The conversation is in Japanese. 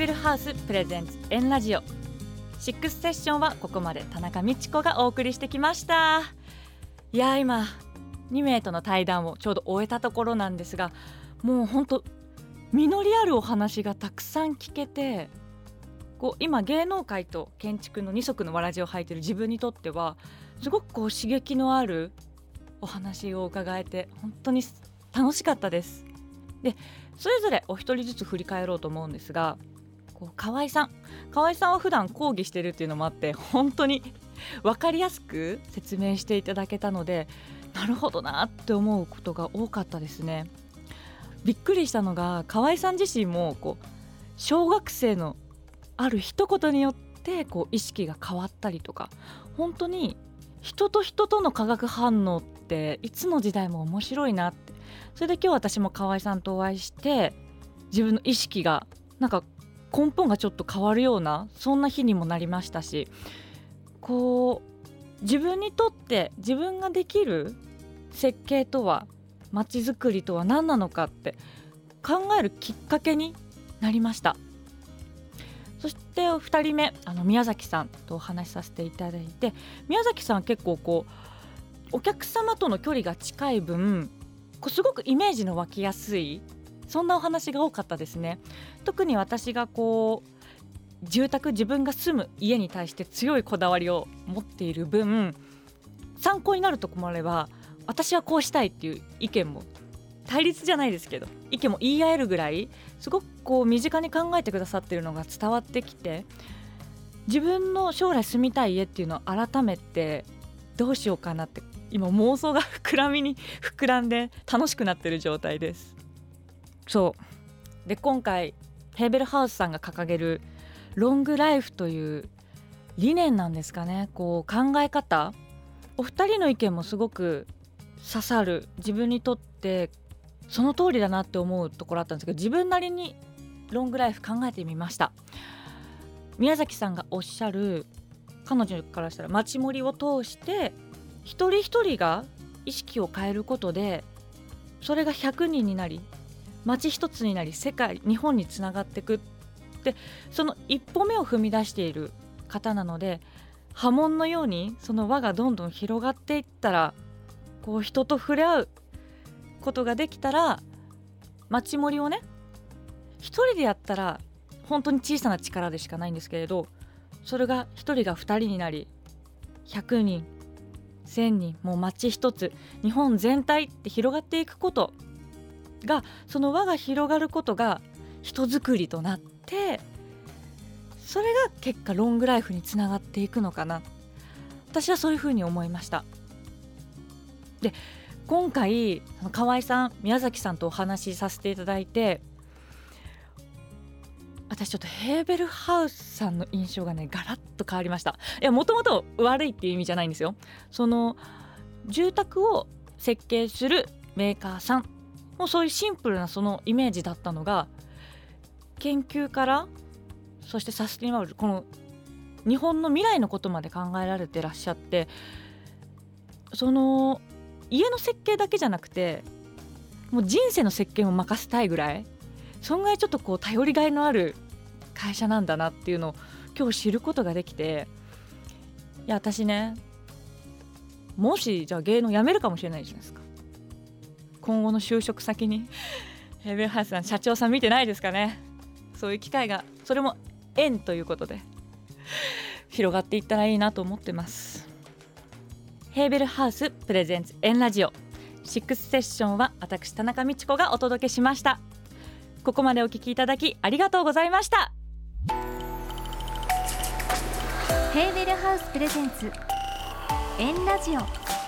ビルハウスプレゼンツエンラジオシックスセッションはここまで田中美智子がお送りしてきましたいや今2名との対談をちょうど終えたところなんですがもう本当実りあるお話がたくさん聞けてこう今芸能界と建築の二足のわらじを履いてる自分にとってはすごくこう刺激のあるお話を伺えて本当に楽しかったです。でそれぞれお一人ずつ振り返ろうと思うんですがこう河合さん河合さんは普段講義してるっていうのもあって本当に 分かりやすく説明していただけたのでなるほどなって思うことが多かったですね。びっくりしたのが河合さん自身もこう小学生のある一言によってこう意識が変わったりとか本当に人と人との化学反応っていつの時代も面白いなってそれで今日私も河合さんとお会いして自分の意識がなんか根本がちょっと変わるようなそんな日にもなりましたしこう自分にとって自分ができる設計とはまちづくりとは何なのかって考えるきっかけになりました。そして2人目あの宮崎さんとお話しさせていただいて宮崎さんは結構こうお客様との距離が近い分こうすごくイメージの湧きやすいそんなお話が多かったですね。特に私がこう住宅自分が住む家に対して強いこだわりを持っている分参考になるとこもあれば私はこうしたいっていう意見も対立じゃないですけど意見も言い合えるぐらいすごくこう身近に考えてくださってるのが伝わってきて自分の将来住みたい家っていうのを改めてどうしようかなって今妄想が 膨らみに膨らんで楽しくなってる状態です。そう。で今回ヘーベルハウスさんが掲げるロングライフという理念なんですかね。こう考え方。お二人の意見もすごく刺さる。自分にとってその通りだなって思うところあったんですけど自分なりにロングライフ考えてみました。宮崎さんがおっしゃる彼女からしたら街盛りを通して一人一人が意識を変えることでそれが100人になり街一つになり世界日本につながっていくってその一歩目を踏み出している方なので波紋のようにその輪がどんどん広がっていったらこう人と触れ合うことができたら街盛りをね一人でやったら本当に小さな力でしかないんですけれどそれが一人が二人になり100人1,000人もう街一つ日本全体って広がっていくことがその輪が広がることが人づくりとなってそれが結果ロングライフにつながっていくのかな。私はそういうふうに思いました。で今回河合さん宮崎さんとお話しさせていただいて私ちょっとヘーベルハウスさんの印象がねガラッと変わりました。いやもともと悪いっていう意味じゃないんですよ。その住宅を設計するメーカーさんもうそういうシンプルなそのイメージだったのが研究からそしてサスティナブルこの日本の未来のことまで考えられてらっしゃってその家の設計だけじゃなくてもう人生の設計も任せたいぐらいそんぐらいちょっとこう頼りがいのある会社なんだなっていうのを今日知ることができていや私ねもしじゃあ芸能辞めるかもしれないじゃないですか。今後の就職先にヘベルハウスさん社長さん見てないですかね？そういう機会がそれも縁ということで広がっていったらいいなと思ってます。ヘーベルハウスプレゼンツエンラジオ。シックスセッションは私田中美智子がお届けしました。ここまでお聞きいただきありがとうございました。ヘーベルハウスプレゼンツエンラジオ。